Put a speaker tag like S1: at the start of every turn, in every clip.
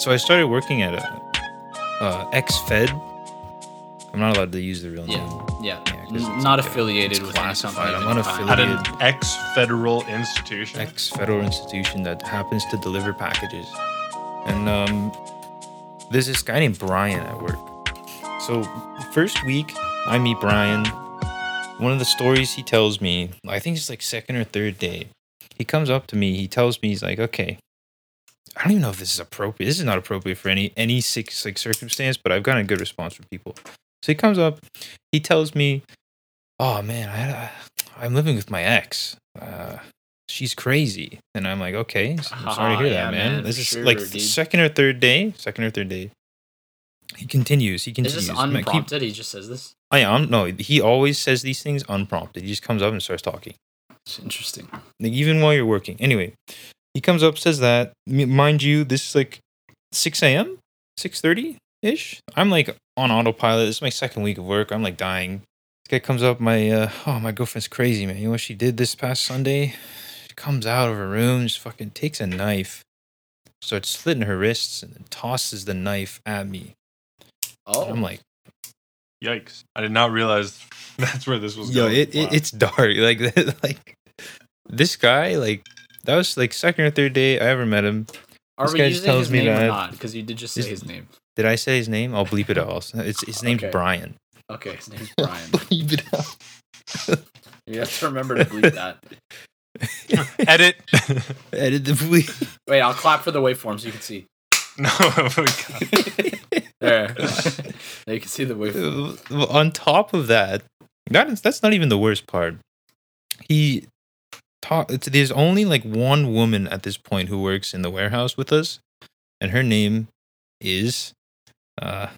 S1: So I started working at a uh, X Fed. I'm not allowed to use the real name.
S2: Yeah.
S1: Yeah, 'cause
S2: N-
S1: it's
S2: not
S1: like
S2: affiliated
S1: it's
S2: with any
S1: classified.
S2: company
S1: I'm
S2: of any kind.
S1: unaffiliated.
S3: At an ex-federal institution.
S1: Ex federal institution that happens to deliver packages. And um, there's this guy named Brian at work. So, first week, I meet Brian. One of the stories he tells me, I think it's like second or third day, he comes up to me. He tells me, he's like, okay, I don't even know if this is appropriate. This is not appropriate for any any six like circumstance, but I've gotten a good response from people. So he comes up, he tells me, "Oh man, I, I'm living with my ex. Uh, she's crazy." And I'm like, "Okay, so I'm sorry to hear
S2: Ah,
S1: that,
S2: yeah,
S1: man.
S2: man,
S1: This is
S2: sure,
S1: like
S2: dude.
S1: second or third day, second or third day." He continues. He continues.
S2: Is this
S1: I'm like, keep-
S2: unprompted? He just says this.
S1: I am no. He always says these things unprompted. He just comes up and starts talking.
S2: It's interesting.
S1: Like even while you're working. Anyway, he comes up, says that. M- Mind you, this is like 6 a.m., 6:30 ish. I'm like on autopilot. This is my second week of work. I'm like dying. This guy comes up. My uh, oh, my girlfriend's crazy, man. You know what she did this past Sunday? She comes out of her room, just fucking takes a knife, starts slitting her wrists, and then tosses the knife at me.
S2: Oh,
S1: I'm like,
S3: Yikes! I did not realize that's where this was
S1: yo,
S3: going.
S1: it, it it's dark. Like like this guy, like that was like second or third day I ever met him.
S2: are
S1: this
S2: we
S1: guy just
S2: using
S1: tells
S2: his
S1: me
S2: name
S1: that-
S2: or not? Because you did just say
S1: This-
S2: his name.
S1: Did I say his name? I'll bleep it out. It's his name's
S2: Okay.
S1: Brian.
S2: Okay, his name's Brian.
S1: bleep it out.
S2: you have to remember to bleep that.
S3: edit.
S1: Edit the bleep.
S2: Wait, I'll clap for the waveform so you can see.
S3: no, oh we got-
S2: There. there you can see the waveform.
S1: Uh, well, On top of that, that is that's not even the worst part. He talk. it's- There's only like one woman at this point who works in the warehouse with us, and her name is uh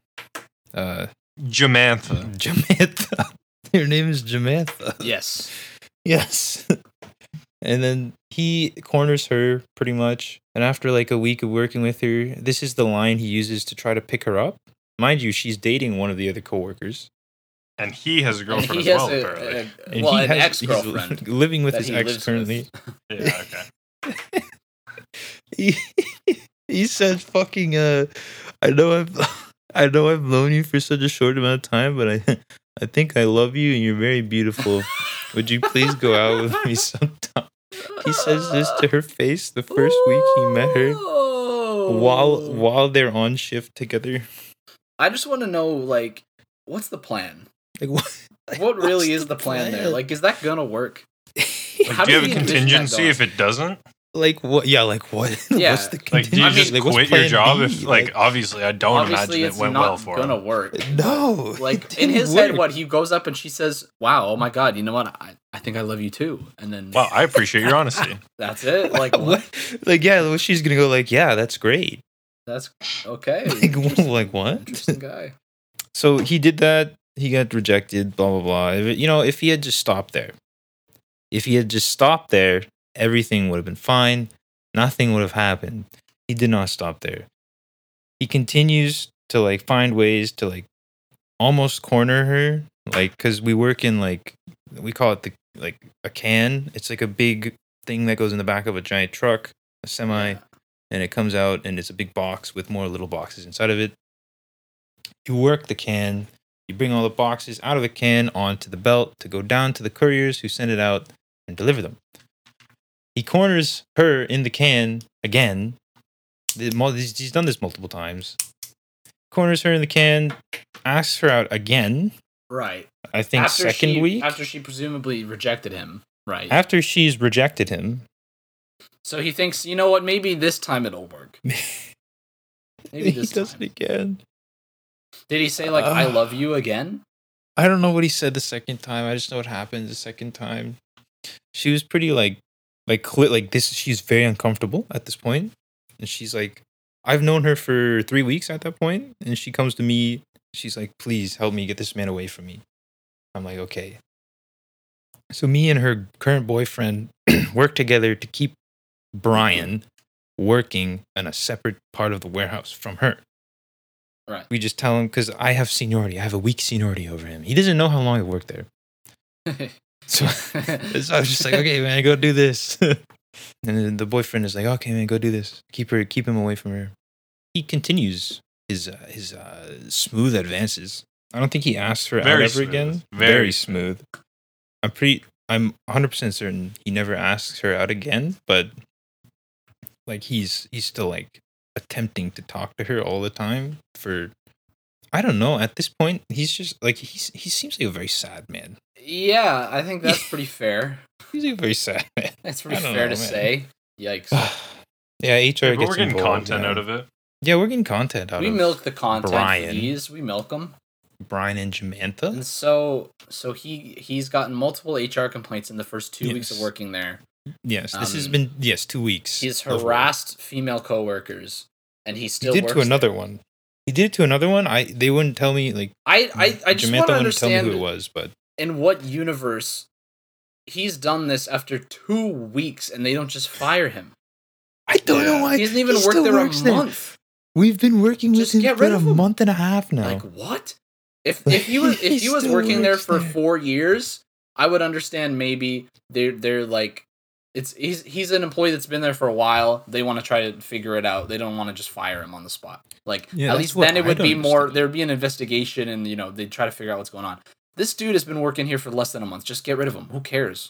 S1: uh
S3: Jamantha.
S1: Jamantha. Her name is Jamantha.
S2: Yes.
S1: Yes. and then he corners her pretty much. And after like a week of working with her, this is the line he uses to try to pick her up. Mind you, she's dating one of the other coworkers.
S3: And he has a
S2: And
S3: girlfriend
S2: he
S3: as
S2: has
S3: well,
S2: a,
S3: apparently.
S2: a-
S1: And
S2: well,
S1: he
S2: an
S1: has-
S2: ex-girlfriend.
S1: living with his ex
S2: lives
S1: currently.
S3: yeah, okay.
S1: He, he said fucking uh I know I've I know I've known you for such a short amount of time, but I I think I love you and you're very beautiful. Would you please go out with me sometime? He says this to her face the first week he met her while while they're on shift together.
S2: I just want to know, like, what's the plan?
S1: Like what? like,
S2: What really is the plan, there? Like, is that gonna work? How
S3: do you have a
S2: you envision that
S3: contingency if it doesn't?
S1: like what? Yeah, like what?
S2: Yeah,
S1: what's the
S3: Like, do you just
S1: Like,
S3: quit your job
S1: B?
S3: if, like, obviously, I don't
S2: Obviously,
S3: imagine
S2: it's
S3: it went
S2: not
S3: well for
S2: gonna
S3: him.
S2: work.
S1: no,
S2: Like in his
S1: didn't
S2: head, what he goes up and she says, "Wow, oh my god, you know what? I, I think I love you too." And then
S3: Wow, I appreciate your honesty.
S2: that's it. Like what?
S1: what? Like yeah, well, she's gonna go like yeah, that's great.
S2: That's okay.
S1: Like,
S2: Interesting-
S1: like what?
S2: Interesting guy.
S1: So he did that. He got rejected. Blah blah blah. If- You know, if he had just stopped there, if he had just stopped there, everything would have been fine. Nothing would have happened. He did not stop there. He continues to like find ways to like almost corner her, like because we work in like we call it the like a can. It's like a big thing that goes in the back of a giant truck, a semi
S2: Yeah.
S1: and it comes out and it's a big box with more little boxes inside of it. You work the can, you bring all the boxes out of the can onto the belt to go down to the couriers who send it out and deliver them. He corners her in the can again. He's done this multiple times. Corners her in the can, asks her out again.
S2: Right.
S1: I think second
S2: she,
S1: week
S2: after she presumably rejected him. Right.
S1: after she's rejected him.
S2: so he thinks, you know what? Maybe this time it'll work. Maybe
S1: he
S2: this
S1: does
S2: time.
S1: it again.
S2: Did he say like "I
S1: Uh,
S2: love you" again?
S1: I don't know what he said the second time. I just know what happened the second time. She was pretty like, like, cli like this. She's very uncomfortable at this point, and she's like, I've known her for three weeks at that point, and she comes to me. She's like, please help me get this man away from me. I'm like, okay. So me and her current boyfriend work together to keep Brian working in a separate part of the warehouse from her.
S2: Right.
S1: We just tell him because I have seniority. I have a weak seniority over him. He doesn't know how long I worked there. So, so I was just like, okay, man, go do this. and then the boyfriend is like, okay, man, go do this. Keep her, keep him away from her. he continues his uh, his uh, smooth advances. I don't think he asks her out ever
S3: smooth.
S1: again.
S3: Very
S1: Very, smooth. I'm pretty. I'm 100 percent certain he never asks her out again. But like he's he's still like attempting to talk to her all the time. For I don't know. At this point, he's just like he's he seems like a very sad man.
S2: Yeah, I think that's pretty fair.
S1: He's like a very sad man.
S2: That's pretty fair
S1: know,
S2: to
S1: man.
S2: say. Yikes.
S1: yeah, HR
S3: Yeah,
S1: gets
S3: we're getting
S1: involved,
S3: content
S1: you
S3: out of it.
S1: Yeah, we're getting content out
S2: we
S1: of it.
S2: We milk the content
S1: Brian.
S2: fees. We milk them.
S1: Brian and Jamantha.
S2: And so so he he's gotten multiple HR complaints in the first two weeks of working there.
S1: Yes, this has
S2: Um,
S1: been yes two weeks.
S2: He's harassed female coworkers, and he
S1: He
S2: still
S1: did
S2: works
S1: to another
S2: there.
S1: one. He did it to another one. I they wouldn't tell me like
S2: I I, I just want to
S1: wouldn't tell me
S2: understand
S1: who it was, but
S2: in what universe he's done this after two weeks, and they don't just fire him.
S1: I
S3: don't know why
S2: he hasn't even worked there a month.
S1: We've been working
S2: Just get rid of him.
S1: month and a half now.
S2: Like what? If if he was if
S1: He
S2: he was working there for
S1: there.
S2: four years, I would understand maybe they're they're like it's he's he's an employee that's been there for a while. They want to try to figure it out. They don't want to just fire him on the spot. Like
S1: Yeah,
S2: at least then it would be more. There would be an investigation, and you know they'd try to figure out what's going on. This dude has been working here for less than a month. Just get rid of him. Who cares?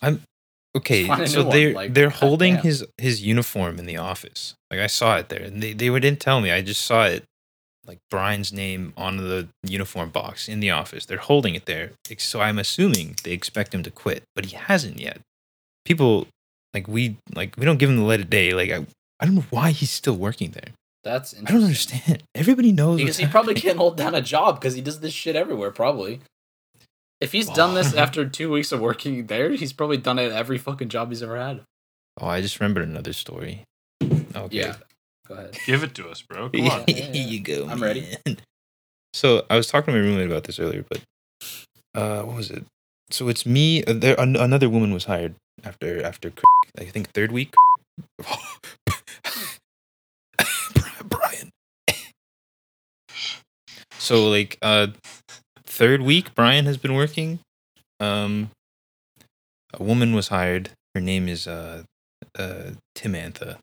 S1: okay,
S2: find a
S1: so they're
S2: like,
S1: they're holding
S2: damn.
S1: his his uniform in the office. Like I saw it there, and they they didn't tell me. I just saw it, like Brian's name on the uniform box in the office. They're holding it there, so I'm assuming they expect him to quit, but he hasn't yet. People like we like we don't give him the light of day. Like I I don't know why he's still working there.
S2: That's
S1: I don't understand. Everybody knows
S2: because he probably
S1: happening.
S2: can't hold down a job because he does this shit everywhere. Probably. If he's done this
S1: Oh.
S2: after two weeks of working there, he's probably done it every fucking job he's ever had.
S1: Oh, I just remembered another story. Okay.
S2: Yeah. Go ahead.
S3: Give it to us, bro. Come on.
S2: Yeah, yeah,
S1: Here you go.
S2: I'm ready.
S1: So I was talking to my roommate about this earlier, but uh, what was it? So it's me. Uh, there, another woman was hired after after I think third week. Brian. so like uh, third week, Brian has been working. Um, a woman was hired. Her name is uh, uh, Timantha.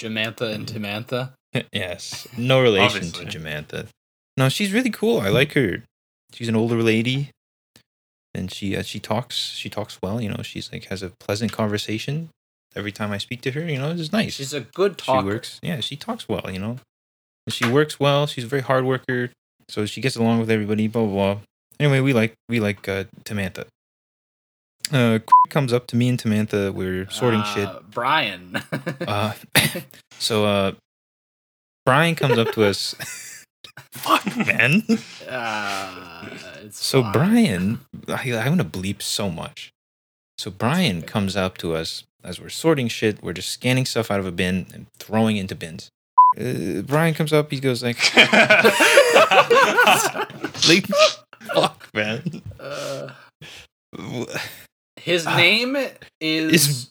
S2: Jamantha and Timantha.
S1: yes, no relation
S3: Obviously.
S1: to Jamantha. No, she's really cool. I like her. She's an older lady, and she uh, she talks she talks well. You know, she's like has a pleasant conversation every time I speak to her. You know, it's nice.
S2: She's a good talker.
S1: she works. Yeah, she talks well. You know, and she works well. She's a very hard worker, so she gets along with everybody. Blah blah. blah. Anyway, we like we like uh, Tamantha. Uh, comes up to me and Tamantha. We're sorting shit.
S2: Uh, Brian.
S1: Uh, so uh, Brian comes up to us. Fuck, man.
S2: Uh,
S1: So
S2: fine.
S1: Brian, I, I'm gonna bleep so much. So Brian
S2: okay.
S1: comes up to us as we're sorting shit. We're just scanning stuff out of a bin and throwing into bins. Uh, Brian comes up. He goes like, like fuck, man.
S2: Uh, his name is
S1: Is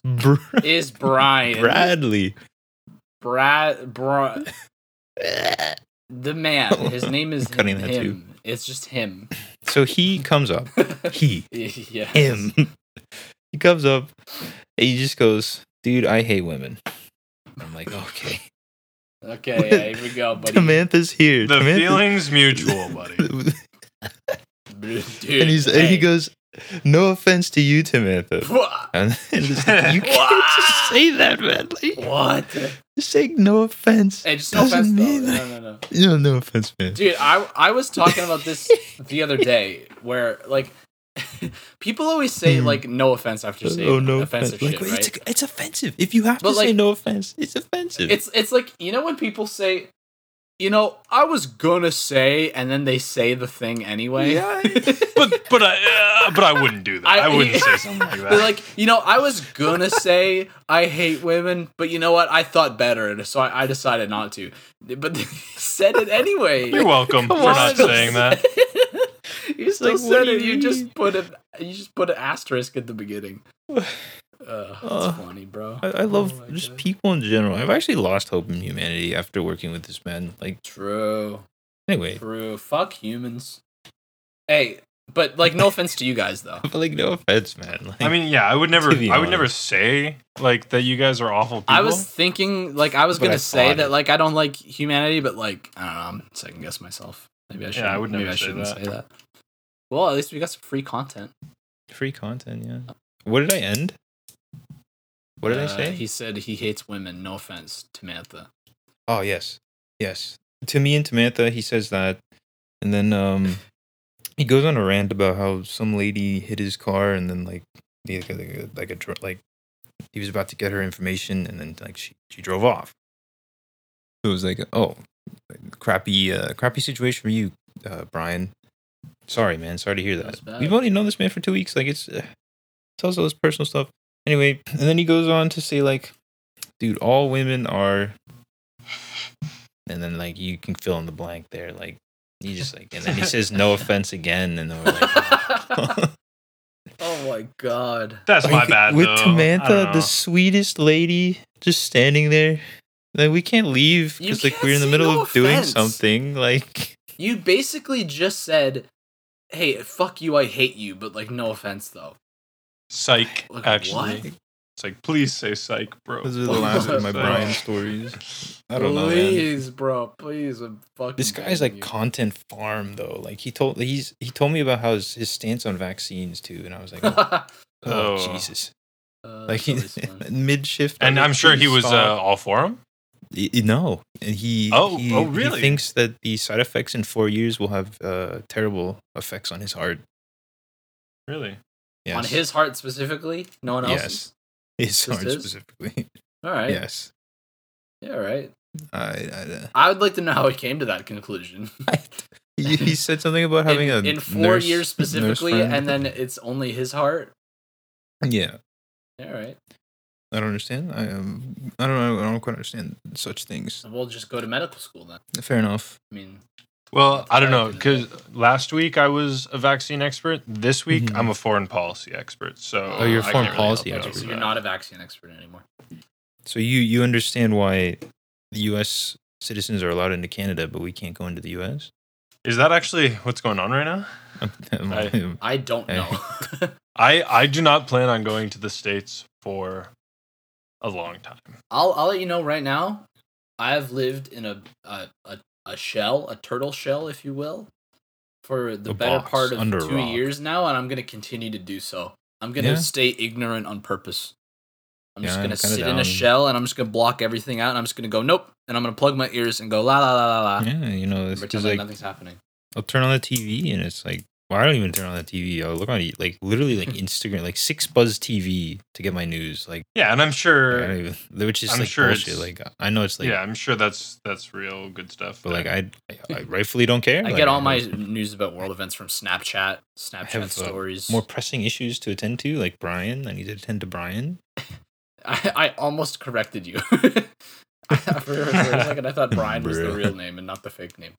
S2: is,
S1: Br-
S2: Brian.
S1: Bradley?
S2: Brad. Bra- the man. His name is
S1: cutting
S2: him.
S1: that too.
S2: him. It's just him.
S1: So he comes up. He
S2: yes.
S1: him. he comes up and he just goes, dude, I hate women. I'm like, okay.
S2: Okay, yeah, here we go, buddy.
S1: Samantha's here.
S3: The
S1: Samantha-
S3: feeling's mutual, buddy.
S2: Dude,
S1: and he's and he goes, no offense to you, Samantha. And, like, you can't just say that, man. Like,
S2: What?
S1: just saying no offense.
S2: Hey, just no offense, though.
S1: mean
S2: No,
S1: that-
S2: no, no.
S1: No, no offense, man.
S2: Dude, I I was talking about this the other day, where like people always say
S1: Hmm.
S2: like no offense after saying
S1: oh no
S2: offensive
S1: offense.
S2: shit,
S1: Like,
S2: right?
S1: it's, it's offensive. If you have
S2: But,
S1: to say
S2: like-
S1: no offense, it's offensive.
S2: It's it's like you know when people say, you know, I was gonna say, and then they say the thing anyway.
S1: Yeah.
S3: But but I uh, but I wouldn't do that. I,
S2: I-
S3: wouldn't say something like that.
S2: like, you know, I was gonna say I hate women, but you know what? I thought better, and so I, I decided not to. But they said it anyway.
S3: You're welcome
S1: Come
S3: for
S1: on.
S3: not saying that.
S2: you still
S1: like, what
S2: said it.
S1: you
S2: You just put it. You just put an asterisk at the beginning. Uh,
S1: Uh,
S2: funny, bro.
S1: I, I love
S2: Oh
S1: just
S2: God.
S1: people in general. I've actually lost hope in humanity after working with this man. Like,
S2: True.
S1: anyway,
S2: True. Fuck humans. Hey, But like, no offense to you guys though.
S1: But like, no offense, man. Like,
S3: I mean, yeah, I would never,
S1: To be
S3: I would never say like that. You guys are awful people.
S2: I was thinking like I was gonna say that
S1: it.
S2: like I don't like humanity, but like I don't know, I'm second guess myself. Maybe I should.
S3: Yeah, I would
S2: maybe
S3: never
S2: I
S3: say
S2: shouldn't
S3: that.
S2: say that. Well, at least we got some free content.
S1: free content. Yeah. What did I end? What did I
S2: Uh,
S1: say?
S2: He said he hates women. No offense, Tamantha.
S1: Oh yes, yes. To me and Tamantha, he says that, and then um, he goes on a rant about how some lady hit his car, and then like, he- like, a, like a like he was about to get her information, and then like she she drove off. It was like, oh, crappy uh, crappy situation for you, uh, Brian. Sorry, man. Sorry to hear that. We've only known this man for two weeks. Like it's uh, tells all this personal stuff. Anyway, and then he goes on to say like, dude, all women are and then like you can fill in the blank there like he just like and then he says no offense again and then we're like
S2: oh my god.
S3: That's my bad.
S1: with
S3: though.
S1: Tamantha the sweetest lady just standing there like we can't leave
S2: You
S1: because like we're in the middle
S2: no
S1: of doing
S2: offense.
S1: something like
S2: You basically just said, "Hey, fuck you, I hate you," but like, no offense though.
S3: Psych.
S2: Like,
S3: Actually,
S2: what?
S3: it's like please say psych, bro.
S1: those are the last of my Brian stories I don't know.
S2: Please, bro. Please, I'm fucking.
S1: this guy's
S2: begging
S1: like content farm though like he told he's he told me about how his, his stance on vaccines too and I was like oh, oh,
S3: Oh.
S1: Jesus
S2: Uh,
S1: like he
S2: that's always fun.
S1: mid shift
S3: And I'm sure he was uh, all for him.
S1: Y- y- No, and he.
S3: Oh,
S1: he,
S3: oh,
S1: He
S3: really?
S1: thinks that the side effects in four years will have uh, terrible effects on his heart.
S3: Really?
S1: Yes.
S2: on his heart specifically, no one else's.
S1: his
S2: just
S1: heart
S2: his?
S1: specifically.
S2: All right.
S1: Yes.
S2: Yeah. All right.
S1: I, I, uh,
S2: I would like to know how he came to that conclusion.
S1: he, he said something about having
S2: in,
S1: a
S2: in four
S1: nurse-
S2: years specifically, and then it's only his heart.
S1: yeah,
S2: All right.
S1: I don't understand. I um, I don't know. I don't quite understand such things.
S2: We'll just go to medical school then.
S1: Fair enough.
S2: I mean,
S3: Well, I don't know because last week I was a vaccine expert. This week
S1: Mhm.
S3: I'm a foreign policy expert. So
S1: Oh, you're a
S3: I
S1: foreign
S3: can't really
S1: policy
S3: help
S2: so you're not a vaccine expert anymore.
S1: So you you understand why the U.S. citizens are allowed into Canada, but we can't go into the U.S.
S3: Is that actually what's going on right now?
S1: I,
S2: I don't know.
S3: I I do not plan on going to the states for a long time.
S2: I'll I'll let you know right now. I've lived in a a, a, a shell, a turtle shell, if you will, for the
S1: A
S2: better
S1: box
S2: part of two
S1: rock.
S2: years now, and I'm gonna continue to do so. I'm gonna
S1: Yeah.
S2: stay ignorant on purpose. I'm just gonna
S1: I'm kinda
S2: sit in a shell, and I'm just gonna block everything out, and I'm just gonna go nope, and I'm gonna plug my ears and go la la la la la.
S1: yeah, you know, it's
S2: Pretend like nothing's happening.
S1: I'll turn on the TV and it's like, well, I don't even turn on the TV. I'll look on like literally like Instagram, like six buzz TV to get my news. Like,
S3: Yeah, and I'm
S1: I
S3: sure.
S1: don't even, which is
S3: I'm
S1: like
S3: sure
S1: bullshit. Like, I know it's like,
S3: yeah, I'm sure that's that's real good stuff.
S1: but like I, I, I rightfully don't care.
S2: I
S1: Like,
S2: get all my news about world events from Snapchat, Snapchat
S1: have, uh,
S2: stories.
S1: more pressing issues to attend to, like Brian. I need to attend to Brian.
S2: I, I almost corrected you. for, for a second, I thought Brian was the real name and not the fake name.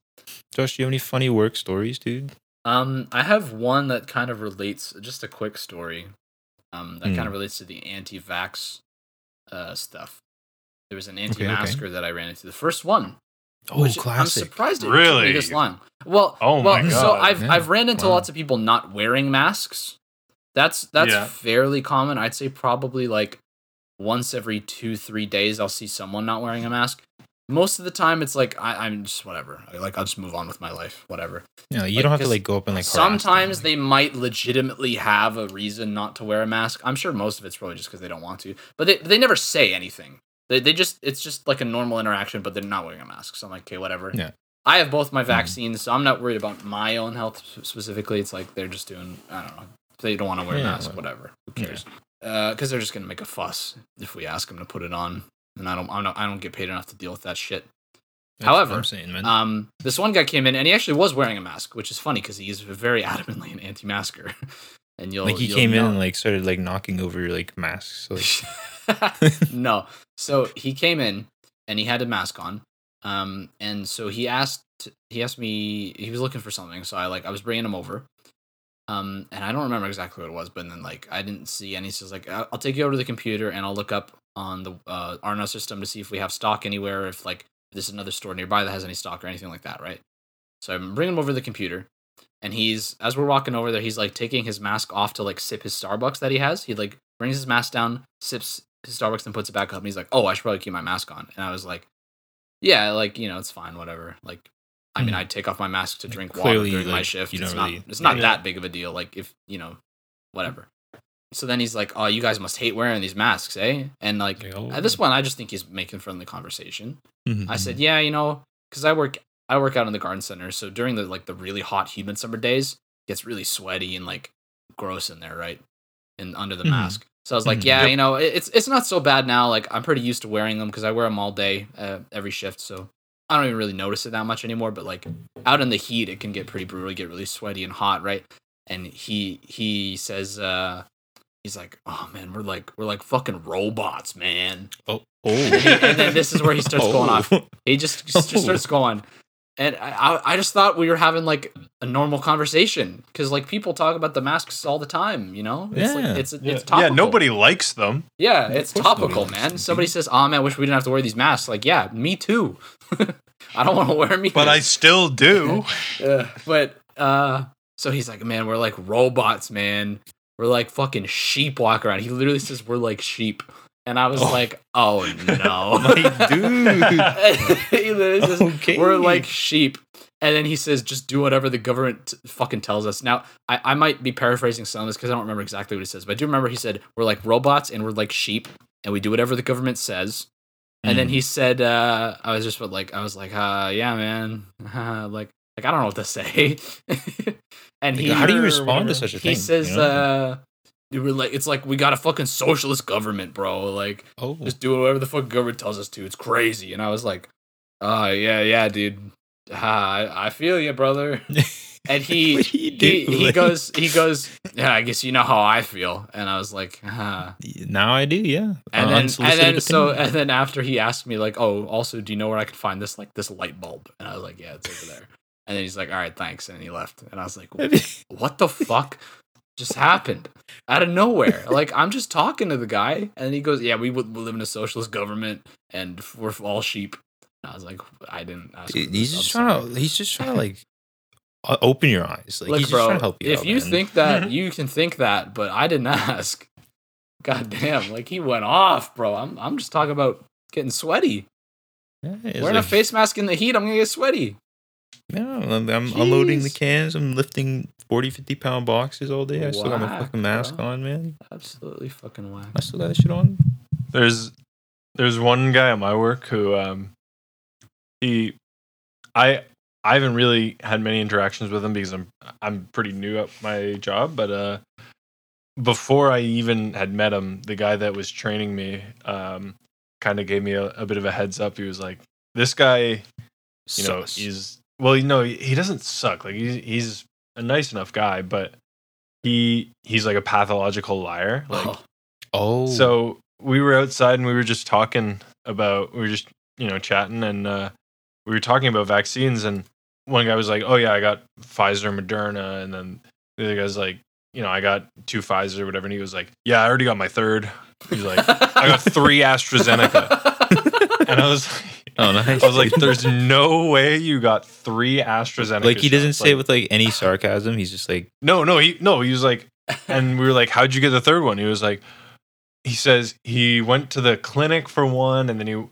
S1: Josh, do you have any funny work stories, dude?
S2: Um, I have one that kind of relates, just a quick story. Um, that
S1: Hmm.
S2: kind of relates to the anti-vax, uh, stuff. There was an anti-masker that I ran into. The first one.
S1: Oh,
S2: which I'm
S1: classic.
S2: surprised it took me
S3: Really?
S2: this long. Well,
S3: Oh
S2: well,
S3: my
S2: so I've
S1: Yeah.
S2: I've ran into
S1: Wow.
S2: lots of people not wearing masks. That's that's
S3: Yeah.
S2: fairly common. I'd say probably like once every two three days I'll see someone not wearing a mask. Most of the time it's like I, I'm just whatever. I, like I'll just move on with my life, whatever.
S1: Yeah, you
S2: Like,
S1: don't have to like go up and like. harass them,
S2: Sometimes
S1: like-
S2: they might legitimately have a reason not to wear a mask. I'm sure most of it's probably just because they don't want to, but they they never say anything. They they just it's just like a normal interaction, but they're not wearing a mask. So I'm like, okay, whatever.
S1: Yeah.
S2: I have both my
S1: Mhm.
S2: vaccines, so I'm not worried about my own health specifically. It's like they're just doing I don't know. They don't want to wear a mask,
S1: well,
S2: whatever. Who
S1: yeah.
S2: cares? Because they're just gonna make a fuss if we ask them to put it on, and I don't I don't I don't get paid enough to deal with that shit.
S1: That's
S2: however,
S1: saying.
S2: Um, this one guy came in and he actually was wearing a mask, which is funny because he's very adamantly an anti-masker. and you'll
S1: like he
S2: you'll
S1: came in and like started like knocking over like masks. Like,
S2: no, so he came in and he had a mask on. Um, and so he asked he asked me he was looking for something, so I like I was bringing him over. Um, and I don't remember exactly what it was, but then like I didn't see any. So he's like, "I'll I'll take you over to the computer and I'll look up on the uh, Arno system to see if we have stock anywhere. If like if there's another store nearby that has any stock or anything like that, right? So I'm bringing him over to the computer, and he's as we're walking over there, he's like taking his mask off to like sip his Starbucks that he has. He like brings his mask down, sips his Starbucks, and puts it back up. And he's like, "Oh, I should probably keep my mask on." And I was like, "Yeah, like you know, it's fine, whatever." Like, I mean,
S1: Mhm.
S2: I take off my mask to drink
S1: Clearly,
S2: water during my shift.
S1: you
S2: It's
S1: don't
S2: not,
S1: really-
S2: it's not
S3: Yeah.
S2: that big of a deal. Like, if you know, whatever. So then he's like, "Oh, you guys must hate wearing these masks, eh?" And like at this point, I just think he's making friendly conversation.
S1: Mhm,
S2: I said, yeah, you know, because I work I work out in the garden center, so during the like the really hot, humid summer days, it gets really sweaty and like gross in there, right? And under the
S1: Mhm.
S2: mask. So I was like,
S1: Mhm.
S2: yeah,
S3: Yep.
S2: you know, it- it's it's not so bad now. Like I'm pretty used to wearing them because I wear them all day, uh, every shift. So I don't even really notice it that much anymore. But like out in the heat, it can get pretty brutal, get really sweaty and hot, right? And he he says, uh, he's like, oh man, we're like we're like fucking robots, man.
S1: Oh, oh.
S2: and then this is where he starts going off.
S1: Oh.
S2: He just just
S1: Oh.
S2: starts going, and I I- I just thought we were having like a normal conversation because like people talk about the masks all the time, you know? It's
S1: Yeah.
S2: like it's
S3: Yeah,
S2: it's topical.
S3: yeah, nobody likes them.
S2: Yeah, it's topical, man.
S1: them.
S2: Somebody says, "Oh man, I wish we didn't have to wear these masks." Like, yeah, me too. I don't want to wear me.
S3: But I still do.
S2: Uh, but uh, so he's like, man, we're like robots, man. We're like fucking sheep walk around. He literally says we're like sheep, and I was
S1: Oh.
S2: like, oh no,
S1: My dude.
S2: he literally says,
S1: Okay.
S2: we're like sheep. And then he says, just do whatever the government t- fucking tells us. Now, I, I might be paraphrasing some of this because I don't remember exactly what he says, but I do remember he said, we're like robots and we're like sheep and we do whatever the government says. And then
S1: Mm.
S2: he said, uh, I was just like, I was like, uh, yeah, man. like, like, I don't know what to say. and he,
S1: How do you respond to such a
S2: he
S1: thing?
S2: says,
S1: you know?
S2: uh, were like, it's like we got a fucking socialist government, bro. Like,
S1: oh,
S2: just do whatever the fuck government tells us to. It's crazy. And I was like, oh, yeah, yeah, dude. Ah, I, I feel you, brother. And he, he, he goes, he goes, yeah, I guess you know how I feel. And I was like, ah.
S1: now I do, yeah.
S2: And
S1: Uh,
S2: then, and then, so, and then after he asked me, like, oh, also, do you know where I can find this, like, this light bulb? And I was like, yeah, it's over there. And then he's like, all right, thanks. And he left. And I was like, what the fuck just happened out of nowhere? Like, I'm just talking to the guy, and he goes, "Yeah, we, would- we live in a socialist government, and we're all sheep." And I was like, "I didn't ask."
S1: Dude, he's just trying to. He's just trying to like open your eyes. Like
S2: Look,
S1: he's just
S2: bro,
S1: trying to help you
S2: if
S1: out,
S2: you
S1: man.
S2: think that, you can think that, but I didn't ask. God damn, like he went off, bro. I'm I'm just talking about getting sweaty.
S1: Yeah, it's
S2: Wearing a face mask in the heat, I'm gonna get sweaty.
S1: Yeah, I'm, I'm unloading the cans. I'm lifting 40, 50 pound boxes all day. I still got my
S2: Whack,
S1: fucking mask
S2: bro.
S1: on, man.
S2: Absolutely fucking whack.
S1: I still got that shit on.
S3: There's there's one guy at my work who um he I I haven't really had many interactions with him because I'm I'm pretty new at my job, but uh before I even had met him, the guy that was training me um kind of gave me a, a bit of a heads up. He was like, "This guy, you know,
S1: Sus.
S3: he's well, you know, he doesn't suck. Like he's he's a nice enough guy, but he he's like a pathological liar. Like
S2: Oh,
S1: oh,
S3: so we were outside and we were just talking about we were just you know chatting and uh, we were talking about vaccines and one guy was like, "Oh yeah, I got Pfizer, Moderna," and then the other guy's like, "You know, I got two Pfizer, or whatever." And he was like, "Yeah, I already got my third. He's like, "I got three AstraZeneca," and I was like,
S1: oh nice.
S3: I was like, "There's no way you got three AstraZeneca."
S1: like he doesn't
S3: shots."
S1: say it
S3: Like,
S1: with like any sarcasm. He's just like,
S3: no, no, he no, he was like, and we were like, "How'd you get the third one?" He was like, he says he went to the clinic for one, and then he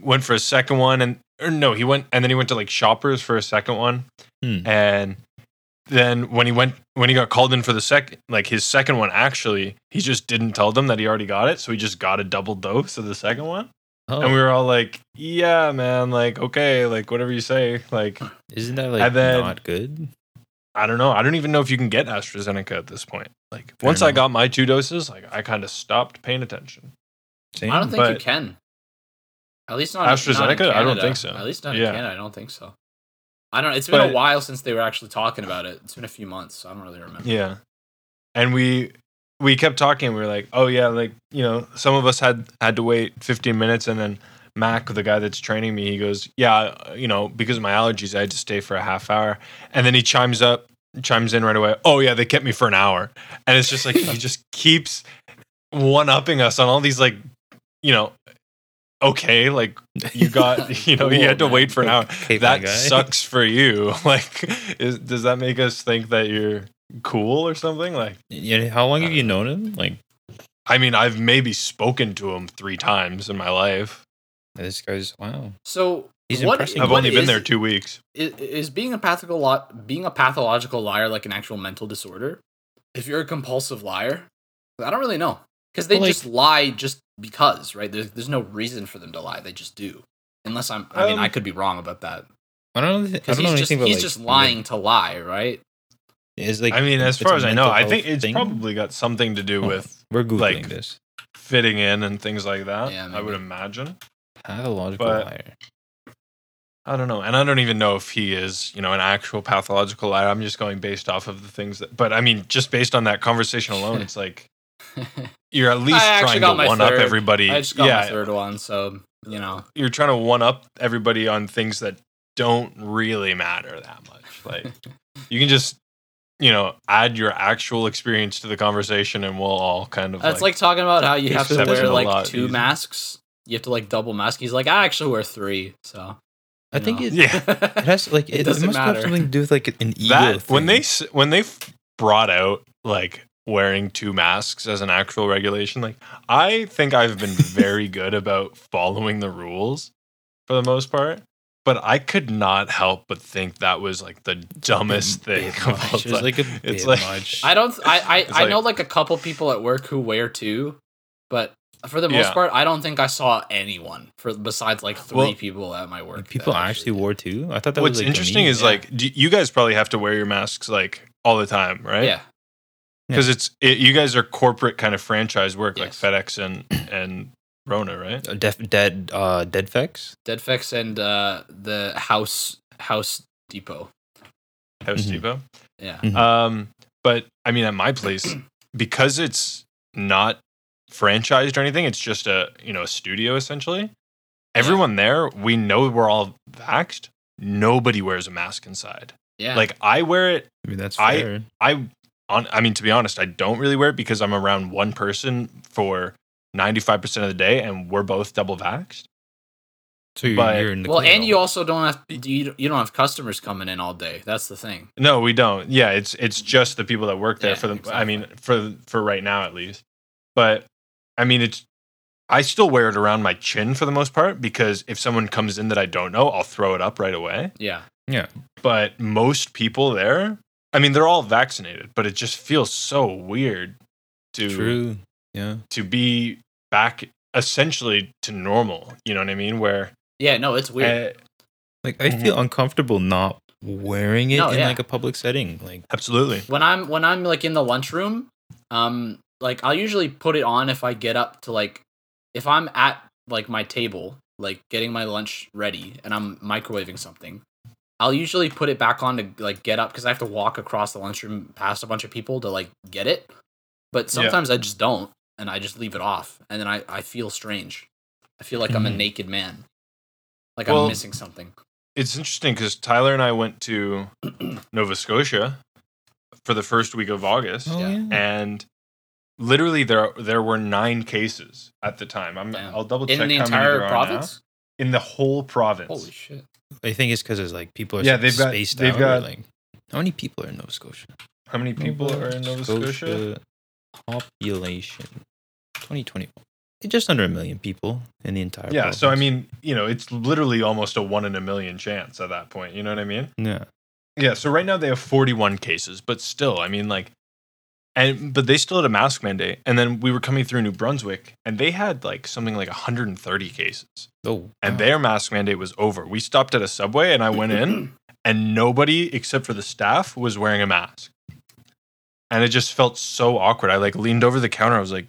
S3: went for a second one, and or no, he went and then he went to like Shoppers for a second one,
S1: Hmm.
S3: and then when he went when he got called in for the second like his second one actually he just didn't tell them that he already got it so he just got a double dose of the second one
S1: oh,
S3: and we were all like yeah man like okay like whatever you say like
S1: isn't that like
S3: and then-
S1: not good?
S3: I don't know. I don't even know if you can get AstraZeneca at this point. Like
S1: Fair
S3: once I got my two doses, like I kind of stopped paying attention.
S1: Same.
S2: I don't think you can. At least not not in
S3: AstraZeneca? I don't think so.
S2: At least not in
S3: Yeah.
S2: Canada. I don't think so. I don't. It's been a while since they were actually talking about it. It's been a few months. So I don't really remember.
S3: Yeah. And we we kept talking. We were like, oh yeah, like you know, some of us had had to wait 15 minutes, and then Mac, the guy that's training me, he goes, yeah, you know, because of my allergies, I had to stay for a half hour, and then he chimes up, chimes in right away. Oh yeah, they kept me for an hour, and it's just like he just keeps one upping us on all these like, you know. okay, like you got, you know, you had to wait for an hour. That sucks for you. Like, is, does that make us think that you're cool or something? Like,
S1: Yeah, how long have you known him? Like
S3: I mean, I've maybe spoken to him three times in my life.
S1: this guy's wow.
S2: So
S1: He's
S2: what-
S1: impressive.
S3: I've
S2: what
S3: only been
S2: is-
S3: there two weeks.
S2: is, is being a pathological lot being a pathological liar like an actual mental disorder? If you're a compulsive liar, I don't really know because they
S1: Well, like-
S2: just lie just because, right? There's there's no reason for them to lie; they just do. Unless I'm, I mean,
S3: Um,
S2: I could be wrong about that
S1: I don't know. I don't know
S2: he's just
S1: anything about
S2: he's
S1: like,
S2: just lying to lie, right?
S1: Is like
S3: I mean, as far as I know, I think it's
S1: thing?
S3: probably got something to do
S1: Oh.
S3: with
S1: we're googling
S3: like-
S1: this
S3: fitting in and things like that.
S2: Yeah,
S3: I would
S2: maybe.
S3: imagine.
S1: pathological
S3: But-
S1: liar.
S3: I don't know. And I don't even know if he is, you know, an actual pathological liar. I'm just going based off of the things that, but I mean, just based on that conversation alone, it's like you're at least
S2: actually
S3: trying
S2: got
S3: to
S2: my
S3: one up everybody.
S2: I just got
S3: yeah,
S2: my third one, so you know.
S3: you're trying to one up everybody on things that don't really matter that much. Like you can just, you know, add your actual experience to the conversation and we'll all kind of
S2: That's like, talking about how you have to wear like two
S3: easier.
S2: masks. You have to like double mask. He's like, I actually wear three. So
S1: I think
S2: know.
S1: it,
S3: yeah.
S1: it has like
S2: It
S1: it, it
S2: doesn't
S1: must
S2: matter.
S1: have something to do with like an ego.
S3: that when they when they brought out like wearing two masks as an actual regulation like i think i've been very good about following the rules for the most part but i could not help but think that was like the dumbest
S1: Bit-
S3: thing
S1: bit
S3: of all
S1: much. It was like a
S3: It's like-
S1: much.
S2: I don't. I I, I
S3: like-
S2: know like a couple people at work who wear two, but for the most
S3: Yeah.
S2: part, I don't think I saw anyone for besides like three
S3: Well,
S2: people at my work.
S1: People
S2: that
S1: actually wore two. I thought that
S3: what's
S1: was like,
S3: interesting
S1: meme.
S3: is
S2: yeah.
S3: like do, you guys probably have to wear your masks like all the time right
S2: Yeah,
S3: because it's it, you guys are corporate kind of franchise work
S2: Yes.
S3: like fedex and and rona right
S1: Uh, def, dead uh dead facts.
S2: Deadfix and uh, the House House Depot.
S3: house
S1: Mhm.
S3: depot
S2: Yeah,
S1: Mhm.
S3: Um, but I mean, at my place, because it's not franchised or anything, it's just a you know a studio essentially. Everyone there, we know we're all vaxxed. Nobody wears a mask inside.
S2: yeah.
S3: Like I wear it.
S1: I mean, that's
S3: I- I on. I mean, to be honest, I don't really wear it because I'm around one person for ninety five percent of the day, and we're both double vaxxed.
S1: so you're,
S3: but-
S1: you're in the
S2: well, and you also don't have you, you don't have customers coming in all day. That's the thing.
S3: No, we don't. Yeah, it's it's just the people that work there
S2: Yeah,
S3: for the. I mean, for for right now at least. But I mean, it's. I still wear it around my chin for the most part because if someone comes in that I don't know, I'll throw it up right away.
S2: Yeah, yeah,
S3: But most people there, I mean, they're all vaccinated, but it just feels so weird to
S1: True. Yeah.
S3: to be back essentially to normal. You know what I mean? Where
S2: yeah. No, it's weird.
S3: uh,
S1: Like I
S3: Mm-hmm.
S1: feel uncomfortable not wearing it
S2: No,
S1: in
S2: yeah.
S1: like a public setting. Like
S3: absolutely.
S2: when I'm when I'm like in the lunchroom, um, like I'll usually put it on if I get up to like if I'm at like my table, like getting my lunch ready, and I'm microwaving something. I'll usually put it back on to like get up because I have to walk across the lunchroom past a bunch of people to like get it. But
S3: Yeah.
S2: sometimes I just don't, and I just leave it off, and then I I feel strange. I feel like I'm a
S1: Mhm.
S2: naked man, like
S3: Well,
S2: I'm missing something.
S3: It's interesting because Tyler and I went to Nova Scotia for the first week of August,
S1: oh
S2: Yeah.
S1: yeah.
S3: and literally there there were nine cases at the time. I'm
S2: Damn.
S3: I'll double check
S2: In the
S3: how many
S2: entire
S3: there
S2: province.
S3: in the whole province.
S2: Holy shit!
S1: I think it's because it's like people are
S3: Yeah,
S1: yeah,
S3: they've got-
S1: spaced
S3: they've
S1: out.
S3: got-
S1: like how many people are in Nova Scotia?
S3: How many people are in Nova Scotia?
S1: Population 2020. Just under a million people in the entire.
S3: Yeah, so I mean, you know, it's literally almost a one in a million chance at that point. You know what I mean?
S1: yeah.
S3: Yeah, so right now they have 41 cases, but still, I mean, like, and but they still had a mask mandate. And then we were coming through New Brunswick, and they had like something like 130 cases,
S1: Oh,
S3: and their mask mandate was over. We stopped at a subway, and I went in, and nobody except for the staff was wearing a mask, and it just felt so awkward. I like leaned over the counter. I was like,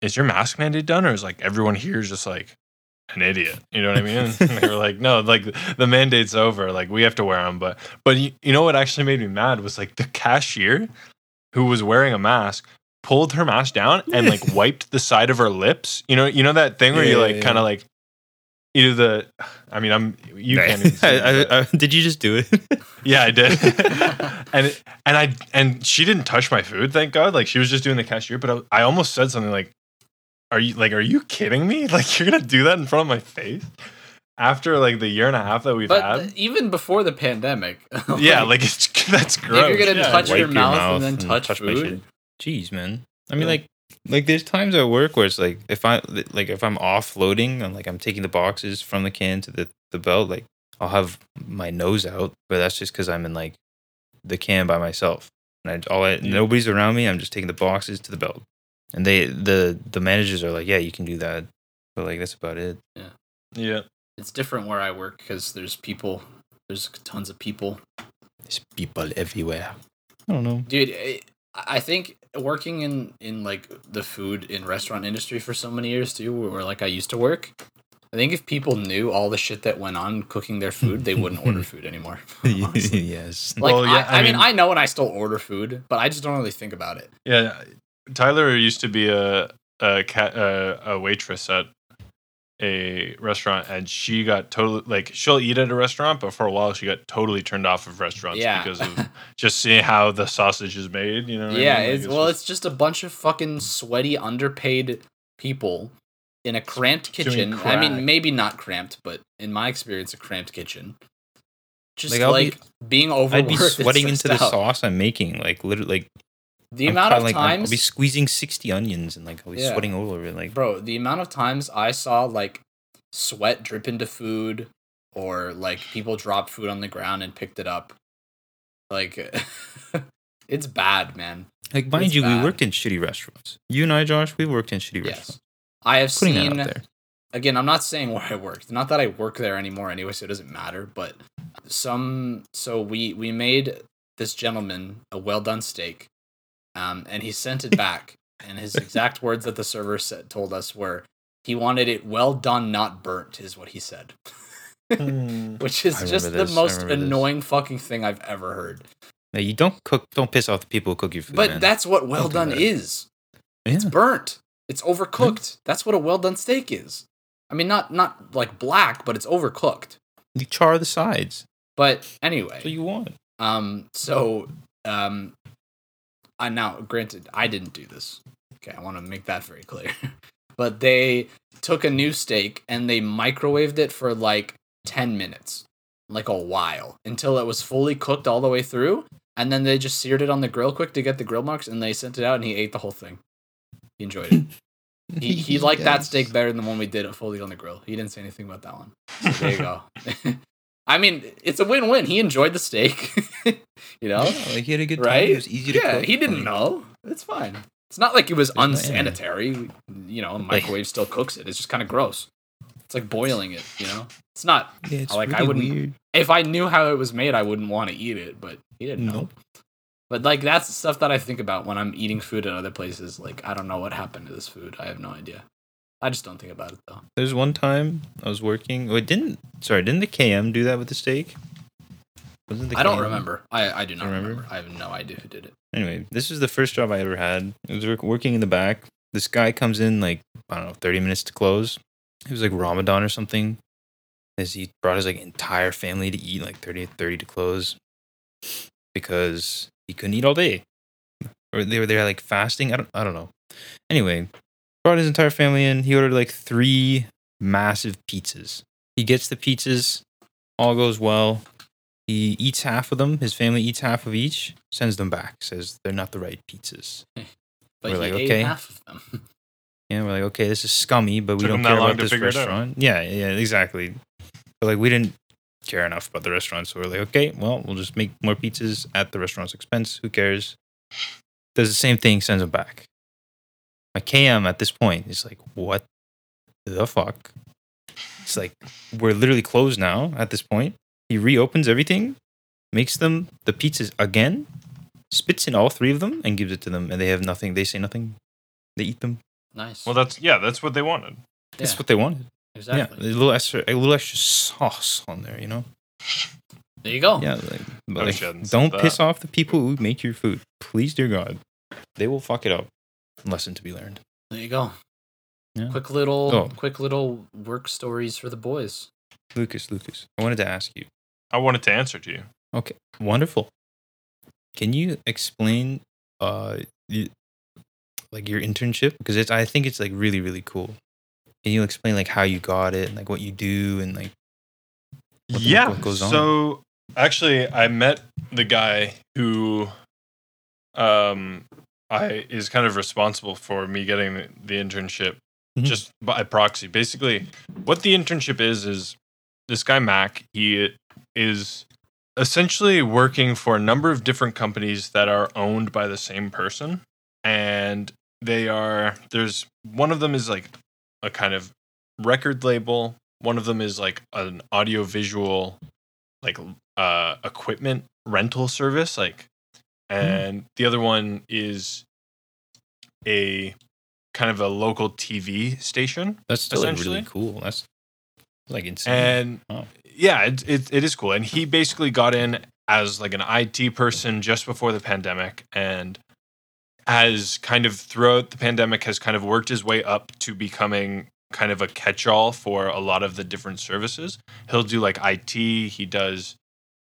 S3: "Is your mask mandate done?" Or is like everyone here is just like an idiot. You know what I mean? And they were like, no, like the mandate's over. Like we have to wear them. But but you, you know what actually made me mad was like the cashier who was wearing a mask pulled her mask down and like wiped the side of her lips. You know you know that thing where you like
S1: yeah,
S3: kind of
S1: yeah.
S3: like you do the. I mean, I'm you can't. Even see
S1: I, I, I, did you just do it?
S3: yeah, I did. and and I and she didn't touch my food, thank God. Like she was just doing the cashier, but I, I almost said something like, are you like, are you kidding me? Like, you're gonna do that in front of my face after like the year and a half that we've
S2: But
S3: had?
S2: even before the pandemic,
S3: yeah, like it's that's gross.
S2: you're gonna
S3: yeah.
S2: touch
S1: Wipe
S2: your mouth and then touch
S1: my
S2: food?
S1: shit. Jeez, man. I mean,
S2: Yeah.
S1: like, like there's times at work where it's like if I like if I'm offloading and like I'm taking the boxes from the can to the the belt, like I'll have my nose out, but that's just because I'm in like the can by myself, and I all I,
S3: Yeah.
S1: nobody's around me. I'm just taking the boxes to the belt, and they the the managers are like, yeah, you can do that, but like that's about it.
S3: yeah. Yeah.
S2: It's different where I work because there's people. There's tons of people,
S1: There's people everywhere. I don't know.
S2: dude. I I think working in in like the food in restaurant industry for so many years too, where like I used to work. I think if people knew all the shit that went on cooking their food, they wouldn't order food anymore.
S1: yes.
S2: Like
S3: Well, yeah,
S2: I, I,
S3: I
S2: mean,
S3: mean-
S2: I know and I still order food, but I just don't really think about it.
S3: Yeah, Tyler used to be a a cat a, uh, a waitress at a restaurant, and she got totally like she'll eat at a restaurant, but for a while she got totally turned off of restaurants
S2: Yeah.
S3: because of just seeing how the sausage is made. You know? what I
S2: yeah,
S3: mean? Like,
S2: it's, well,
S3: just-
S2: it's just a bunch of fucking sweaty, underpaid people in a cramped kitchen. I mean, maybe not cramped, but in my experience, a cramped kitchen. Just
S1: Like,
S2: like,
S1: be-
S2: being overworked.
S1: I'd be sweating into the
S2: out.
S1: sauce I'm making, like literally, like
S2: The
S1: I'm
S2: amount
S1: kinda like, I'm-
S2: times,
S1: I'll be squeezing sixty onions and like I'll be
S2: Yeah.
S1: sweating all over it. Like,
S2: bro, the amount of times I saw like sweat drip into food, or like people dropped food on the ground and picked it up. Like, it's bad, man.
S1: like mind
S2: It's
S1: you,
S2: bad.
S1: we worked in shitty restaurants. You and I, Josh, we worked in shitty
S2: Yes,
S1: restaurants.
S2: I have
S1: Putting
S2: seen.
S1: that out there.
S2: again, I'm not saying where I worked. Not that I work there anymore anyway, so it doesn't matter. But some, so we we made this gentleman a well done steak, um, and he sent it back. and his exact words that the server said told us were, he wanted it well done, not burnt, is what he said.
S3: Hmm.
S2: Which is just
S1: remember
S2: the most
S1: remember this.
S2: annoying fucking thing I've ever heard.
S1: Now, you don't cook, don't piss off the people who cook your food.
S2: But
S1: man.
S2: that's what well
S1: do
S2: done is.
S1: yeah.
S2: It's burnt. It's overcooked. That's what a well done steak is. I mean, not not like black, but it's overcooked.
S1: you char the sides.
S2: But anyway,
S1: what you want.
S2: um, so um, I now granted I didn't do this. Okay, I want to make that very clear. but they took a new steak and they microwaved it for like ten minutes, like a while, until it was fully cooked all the way through, and then they just seared it on the grill quick to get the grill marks, and they sent it out, and he ate the whole thing. He enjoyed it. He he liked that steak better than the one we did fully on the grill. He didn't say anything about that one. So there you go. I mean, it's a win-win. He enjoyed the steak, you know,
S1: Yeah, like he had a good time.
S2: right?
S1: It was easy to
S2: yeah,
S1: cook.
S2: he didn't know. It's fine. It's not like it was unsanitary. You know, a microwave still cooks it. It's just kind of gross. It's like boiling it. You know, it's not.
S1: Yeah, it's
S2: Like, I wouldn't-
S1: weird.
S2: If I knew how it was made, I wouldn't want to eat it. But he didn't know. But like that's the stuff that I think about when I'm eating food at other places. Like I don't know what happened to this food. I have no idea. I just don't think about it though.
S1: There's one time I was working. Wait, didn't sorry, didn't the KM do that with the steak? Wasn't the
S2: I don't
S1: KM?
S2: remember. I I do not
S1: Remember?
S2: remember? I have no idea who did it.
S1: Anyway, this is the first job I ever had. I was working in the back. This guy comes in like I don't know, thirty minutes to close. It was like Ramadan or something. As he brought his like entire family to eat like 30, 30 to close because he couldn't eat all day, or they were there like fasting. I don't I don't know. Anyway, brought his entire family in. He ordered like three massive pizzas. He gets the pizzas, all goes well. He eats half of them. His family eats half of each. Sends them back. Says they're not the right pizzas.
S2: But
S1: We're
S2: he
S1: like,
S2: ate
S1: okay.
S2: half of them.
S1: Yeah, we're like, okay, this is scummy, but we
S3: Took
S1: don't care about this
S3: figure it out.
S1: restaurant. Yeah, yeah, exactly. But like, we didn't care enough about the restaurant, so we're like, okay, well, we'll just make more pizzas at the restaurant's expense. Who cares? Does the same thing, sends them back. My KM at this point is like, what the fuck? It's like we're literally closed now. At this point, he reopens everything, makes them the pizzas again, spits in all three of them, and gives it to them, and they have nothing. They say nothing. They eat them.
S2: Nice.
S3: Well, that's yeah, that's what they wanted.
S1: That's what they wanted.
S2: exactly.
S1: Yeah, a little extra, a little extra sauce on there, you know.
S2: There you go.
S1: Yeah, like, but, like, don't piss off the people who make your food. Please, dear God, they will fuck it up. Lesson to be learned.
S2: There you go.
S1: Yeah.
S2: Quick little,
S1: Oh.
S2: quick little work stories for the boys.
S1: Lucas, Lucas, I wanted to ask you.
S3: I wanted to answer to you.
S1: Okay, wonderful. Can you explain? Uh, you, like your internship because it's I think it's like really really cool. Can you explain like how you got it and like what you do and like what
S3: yeah.
S1: what goes on?
S3: so actually, I met the guy who, um, I is kind of responsible for me getting the, the internship,
S1: Mhm.
S3: just by proxy. Basically, what the internship is is this guy Mac. He is essentially working for a number of different companies that are owned by the same person, and they are there's one of them is like a kind of record label one of them is like an audio visual like uh equipment rental service like Hmm. and the other one is a kind of a local TV station
S1: that's still really cool. That's like insane.
S3: and
S1: Oh.
S3: yeah it, it, it is cool and he basically got in as like an IT person just before the pandemic and has kind of throughout the pandemic has kind of worked his way up to becoming kind of a catch-all for a lot of the different services he'll do like IT he does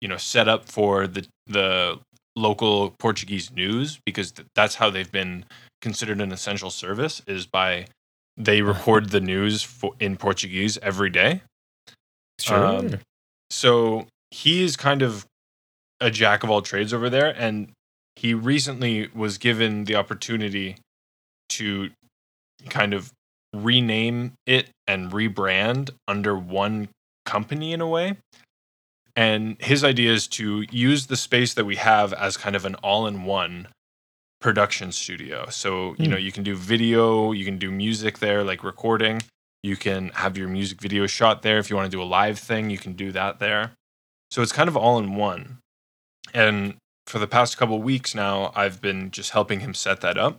S3: you know set up for the the local Portuguese news because th- that's how they've been considered an essential service is by they record the news for, in Portuguese every day.
S1: Sure.
S3: um, so he is kind of a jack of all trades over there and he recently was given the opportunity to kind of rename it and rebrand under one company in a way and his idea is to use the space that we have as kind of an all-in-one production studio so you
S1: Hmm.
S3: know you can do video you can do music there like recording you can have your music video shot there. If you want to do a live thing, you can do that there. So it's kind of all in one. And for the past couple weeks now, I've been just helping him set that up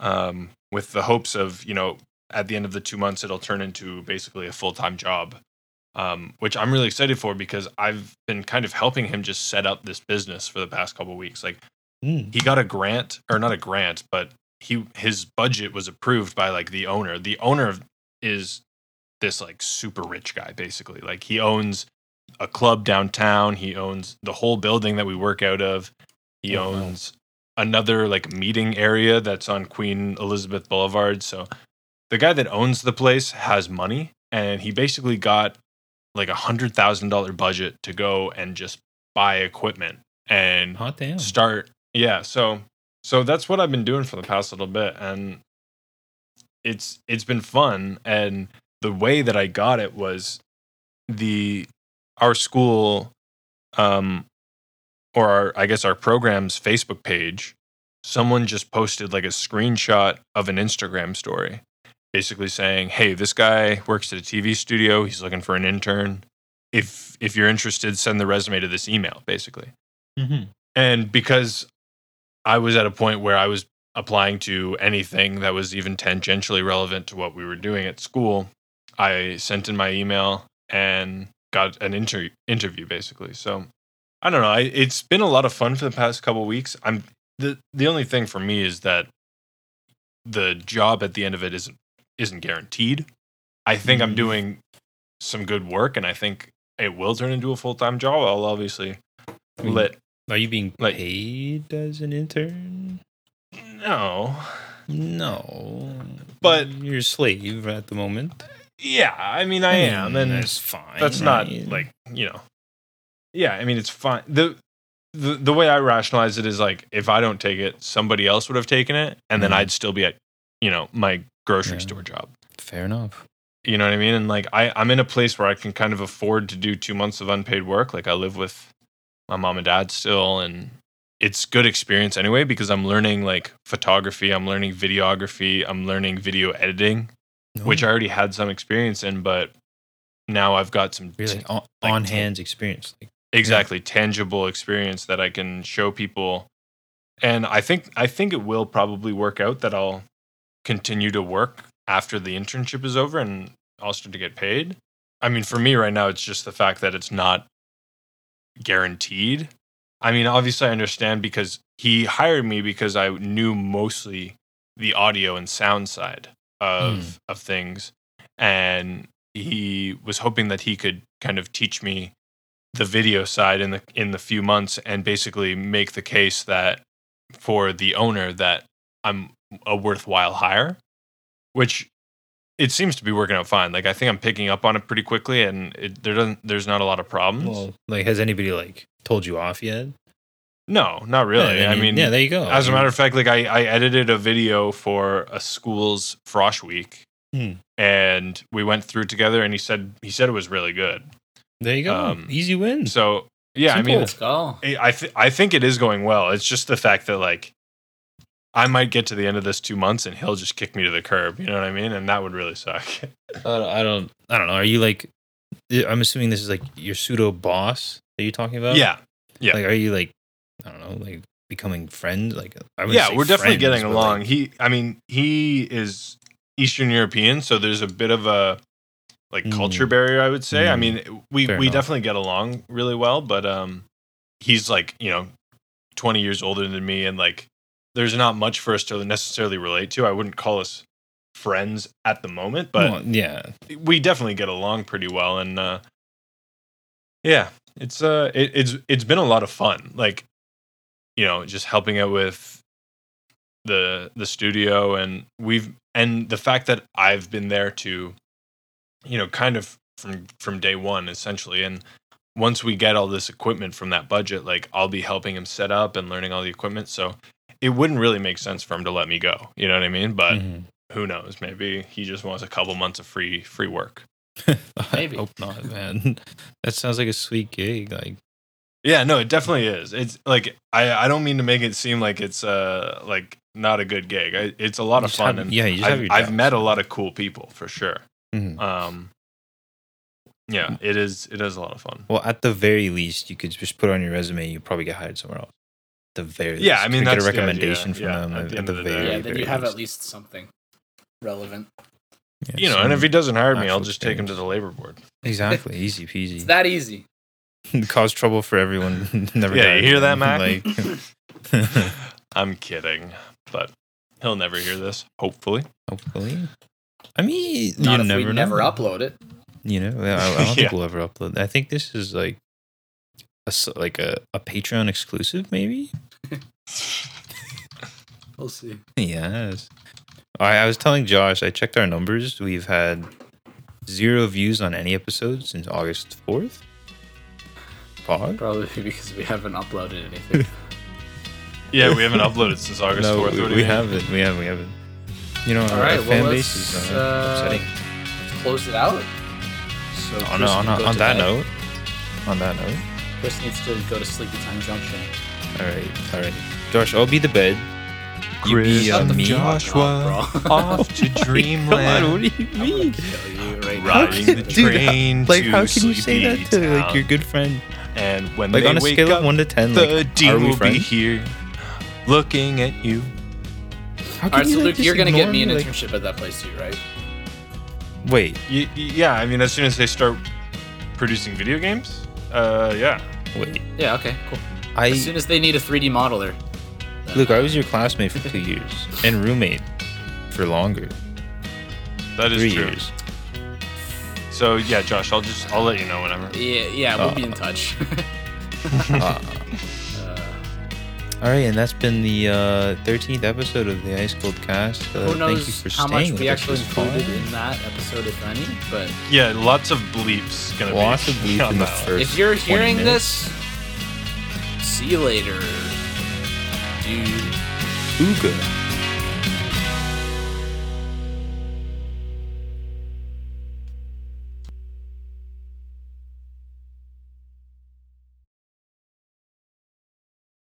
S3: um, with the hopes of, you know, at the end of the two months, it'll turn into basically a full time job, um, which I'm really excited for because I've been kind of helping him just set up this business for the past couple weeks. Like,
S1: Mm.
S3: he got a grant or not a grant but he his budget was approved by like the owner the owner is this like super rich guy basically like he owns a club downtown he owns the whole building that we work out of he
S1: Oh, wow.
S3: owns another like meeting area that's on queen elizabeth boulevard so the guy that owns the place has money and he basically got like a hundred thousand dollar budget to go and just buy equipment and
S1: Hot damn.
S3: start yeah so so that's what i've been doing for the past little bit and it's it's been fun and the way that i got it was the our school um or our i guess our program's facebook page someone just posted like a screenshot of an instagram story basically saying hey this guy works at a tv studio he's looking for an intern if if you're interested send the resume to this email basically
S1: Mm-hmm.
S3: and because I was at a point where I was applying to anything that was even tangentially relevant to what we were doing at school, I sent in my email and got an inter- interview basically. So I don't know. I, it's been a lot of fun for the past couple weeks. I'm the the only thing for me is that the job at the end of it isn't isn't guaranteed. I think I'm
S1: Mm.
S3: doing some good work, and I think it will turn into a full time job. I'll obviously
S1: mean,
S3: let
S1: Are you being
S3: like-
S1: paid as an intern?
S3: no.
S1: No.
S3: But-
S1: you're a slave at the moment.
S3: Yeah, I mean, I am, and
S1: that's fine.
S3: that's not
S1: right?
S3: like you know. Yeah, I mean, it's fine. the the The way I rationalize it is like, if I don't take it, somebody else would have taken it, and then
S1: Mhm.
S3: I'd still be at, you know, my grocery
S1: Yeah.
S3: store job.
S1: fair enough.
S3: You know what I mean? And like, I I'm in a place where I can kind of afford to do two months of unpaid work. Like, I live with my mom and dad still, and it's good experience anyway because I'm learning like photography, I'm learning videography, I'm learning video editing oh. which I already had some experience in, but now I've got some
S1: really on,
S3: like
S1: on hands experience. Like,
S3: exactly tangible experience that I can show people. And I think I think it will probably work out that I'll continue to work after the internship is over and I'll to get paid. I mean, for me right now, it's just the fact that it's not guaranteed. I mean, obviously, I understand because he hired me because I knew mostly the audio and sound side of hmm. of things, and he was hoping that he could kind of teach me the video side in the in the few months and basically make the case that for the owner that I'm a worthwhile hire, which it seems to be working out fine. Like I think I'm picking up on it pretty quickly, and it, there doesn't there's not a lot of problems.
S1: Well, like, has anybody like told you off yet?
S3: no, not really.
S1: Yeah,
S3: I mean,
S1: yeah, there you go.
S3: as a matter of fact, like I, I edited a video for a school's frosh week,
S1: Hmm.
S3: and we went through it together, and he said he said it was really good.
S1: there you go.
S3: um,
S1: Easy wins.
S3: So yeah, I mean,
S2: Let's go.
S3: I I, th- I think it is going well. It's just the fact that like I might get to the end of this two months and he'll just kick me to the curb. You know what I mean? And that would really suck.
S1: I don't, I don't. I don't know. Are you like? I'm assuming this is like your pseudo boss that you're talking about.
S3: yeah, yeah.
S1: Like, are you like? I don't know. Like becoming friends. Like, I
S3: yeah, we're definitely
S1: friends,
S3: getting along.
S1: like,
S3: he, I mean, he is Eastern European, so there's a bit of a like
S1: Mm.
S3: culture barrier. I would say. I
S1: Mm.
S3: mean, we we
S1: enough.
S3: definitely get along really well, but um, he's like you know, twenty years older than me, and like there's not much for us to necessarily relate to. I wouldn't call us friends at the moment, but
S1: well, yeah.
S3: we definitely get along pretty well and uh yeah it's uh it, it's it's been a lot of fun like you know just helping out with the the studio and we've and the fact that I've been there to you know kind of from from day 1 essentially and once we get all this equipment from that budget like I'll be helping him set up and learning all the equipment so it wouldn't really make sense for him to let me go you know what I mean but
S1: Mhm.
S3: who knows maybe he just wants a couple months of free free work
S2: Maybe.
S1: I hope not, man. that sounds like a sweet gig. Like,
S3: yeah no it definitely is it's like i i don't mean to make it seem like it's uh like not a good gig I, it's a lot
S1: you
S3: of fun
S1: have-
S3: and
S1: yeah, you have
S3: I've,
S1: your
S3: I've met a lot of cool people for sure
S1: Mhm.
S3: um yeah it is it is a lot of fun
S1: Well, at the very least, you could just put on your resume. You probably get hired somewhere else. The very
S3: Yeah. I mean,
S1: Could get
S3: that's
S1: a
S3: the idea,
S1: recommendation from
S3: yeah,
S1: them
S3: at
S1: at,
S3: the end
S1: the
S3: of the day.
S1: very,
S2: Yeah, then
S1: very
S2: you have
S1: least.
S2: at least something relevant.
S1: Yeah,
S3: you know and if he doesn't hire me i'll
S1: actual
S3: just take him to the labor board
S1: exactly easy
S2: It's
S1: peasy,
S2: that easy.
S1: cause trouble for everyone. Never.
S3: Yeah, you hear that,
S1: done.
S3: Mac?
S1: Like,
S3: i'm kidding but he'll never hear this hopefully
S1: hopefully. I mean,
S2: Not
S1: you
S2: if
S1: never
S2: we never upload it.
S1: You know, I, I don't
S3: Yeah.
S1: think we'll ever upload. I think this is like a s- like a, a Patreon exclusive, maybe.
S2: We'll see.
S1: Yes. I, I was telling Josh, I checked our numbers. We've had zero views on any episode since August 4th. Pog?
S2: Probably because we haven't uploaded anything.
S3: yeah we haven't uploaded since august
S1: no,
S3: 4th What
S1: we, we haven't. We haven't. We haven't. You know,
S2: All
S1: our,
S2: well,
S1: fan
S2: let's,
S1: base is uh,
S2: uh,
S1: upsetting.
S2: Close it out. So
S1: On, on, on, on that note, on that note,
S2: Chris needs to go to Sleepy Time Junction.
S1: all right, all right. Josh, I'll be the bed. You be
S3: Chris
S1: uh, me.
S3: Joshua
S2: Bro.
S3: off to
S1: Come on,
S3: dreamland
S1: what do you
S2: I'm
S1: mean?
S2: kill you right now.
S3: riding the
S1: Dude,
S3: train
S1: Like,
S3: to
S1: how can you say that to like your good friend?
S3: And when
S1: Like
S3: they
S1: on a
S3: wake
S1: scale
S3: up,
S1: of one to ten,
S3: the
S1: like,
S3: dean
S1: are we
S3: will be here, looking at you.
S1: How
S2: All right,
S1: can
S2: so
S1: you, like,
S2: Luke, you're gonna get me an
S1: like-
S2: internship at that place too, right?
S1: Wait,
S3: Y- y- yeah, I mean, as soon as they start producing video games, uh, yeah.
S1: Wait.
S2: Yeah. Okay. Cool.
S1: I
S2: As soon as they need a 3D modeler. then,
S1: Luke, I was your classmate for two years and roommate for longer,
S3: That is
S1: three
S3: true.
S1: years.
S3: So yeah, Josh, I'll just I'll let you know whenever.
S2: Yeah. Yeah. We'll be
S1: Uh,
S2: in touch.
S1: Uh, all right, and that's been the uh, 13th episode of the Ice Cold Cast. Uh,
S2: who
S1: thank you
S2: knows
S1: for
S2: how
S1: staying
S2: much
S1: with
S2: we
S1: us
S2: actually
S1: this far.
S2: included in that episode, if any? But
S3: Yeah, lots of bleeps gonna
S1: Lots
S3: be
S1: of bleep
S3: on
S1: in the
S3: that one.
S1: first.
S2: if you're hearing
S1: minutes.
S2: this, see you later, dude.
S1: Ooga.